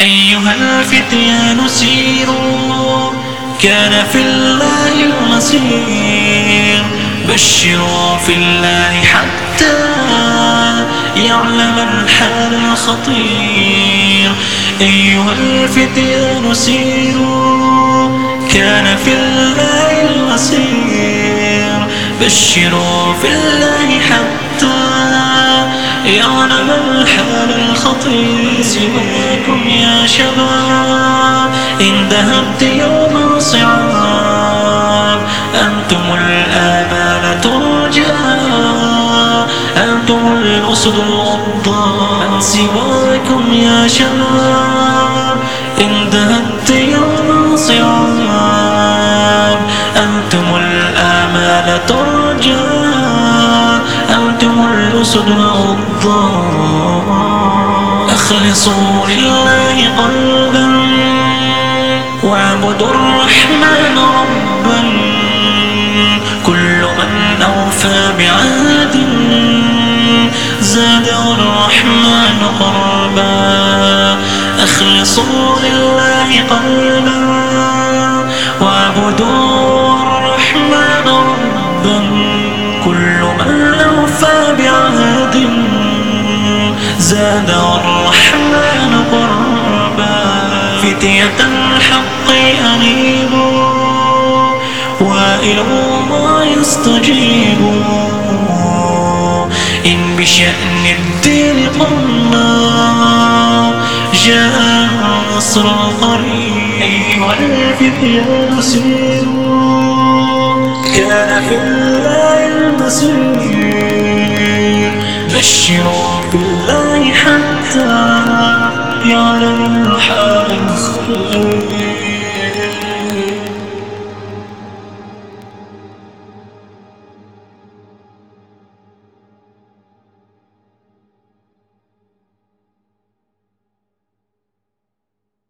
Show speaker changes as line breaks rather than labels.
أيها الفتيان سيروا كان في الله المصير. بشروا في الله حتى يعلم الحال الخطير. أيها الفتيان سيروا كان في الله المصير. بشروا في الله حتى يعلم الحال الخطير. شباب إن ذهبت يوم صعاب أنتم الآبال ترجى أنتم الأسد الغضاء سواكم يا شباب؟ إن ذهبت يوم صعاب أنتم الآمال ترجى أنتم الأسد الغضاء أخلصوا لله قلبا. واعبدوا الرحمن ربا. كل من أوفى بعهد زاده الرحمن قربا. أخلصوا لله قلبا. واعبدوا الرحمن ربا. كل من أوفى بعهد زاد فتية الحق أنيبوا وإلى الله يستجيبوا إن بشأن الدين قمنا جاء نصر قريب أيها الفتيان سيروا كان في الله المسير بشروا بالله حتى يعلم الحال الخير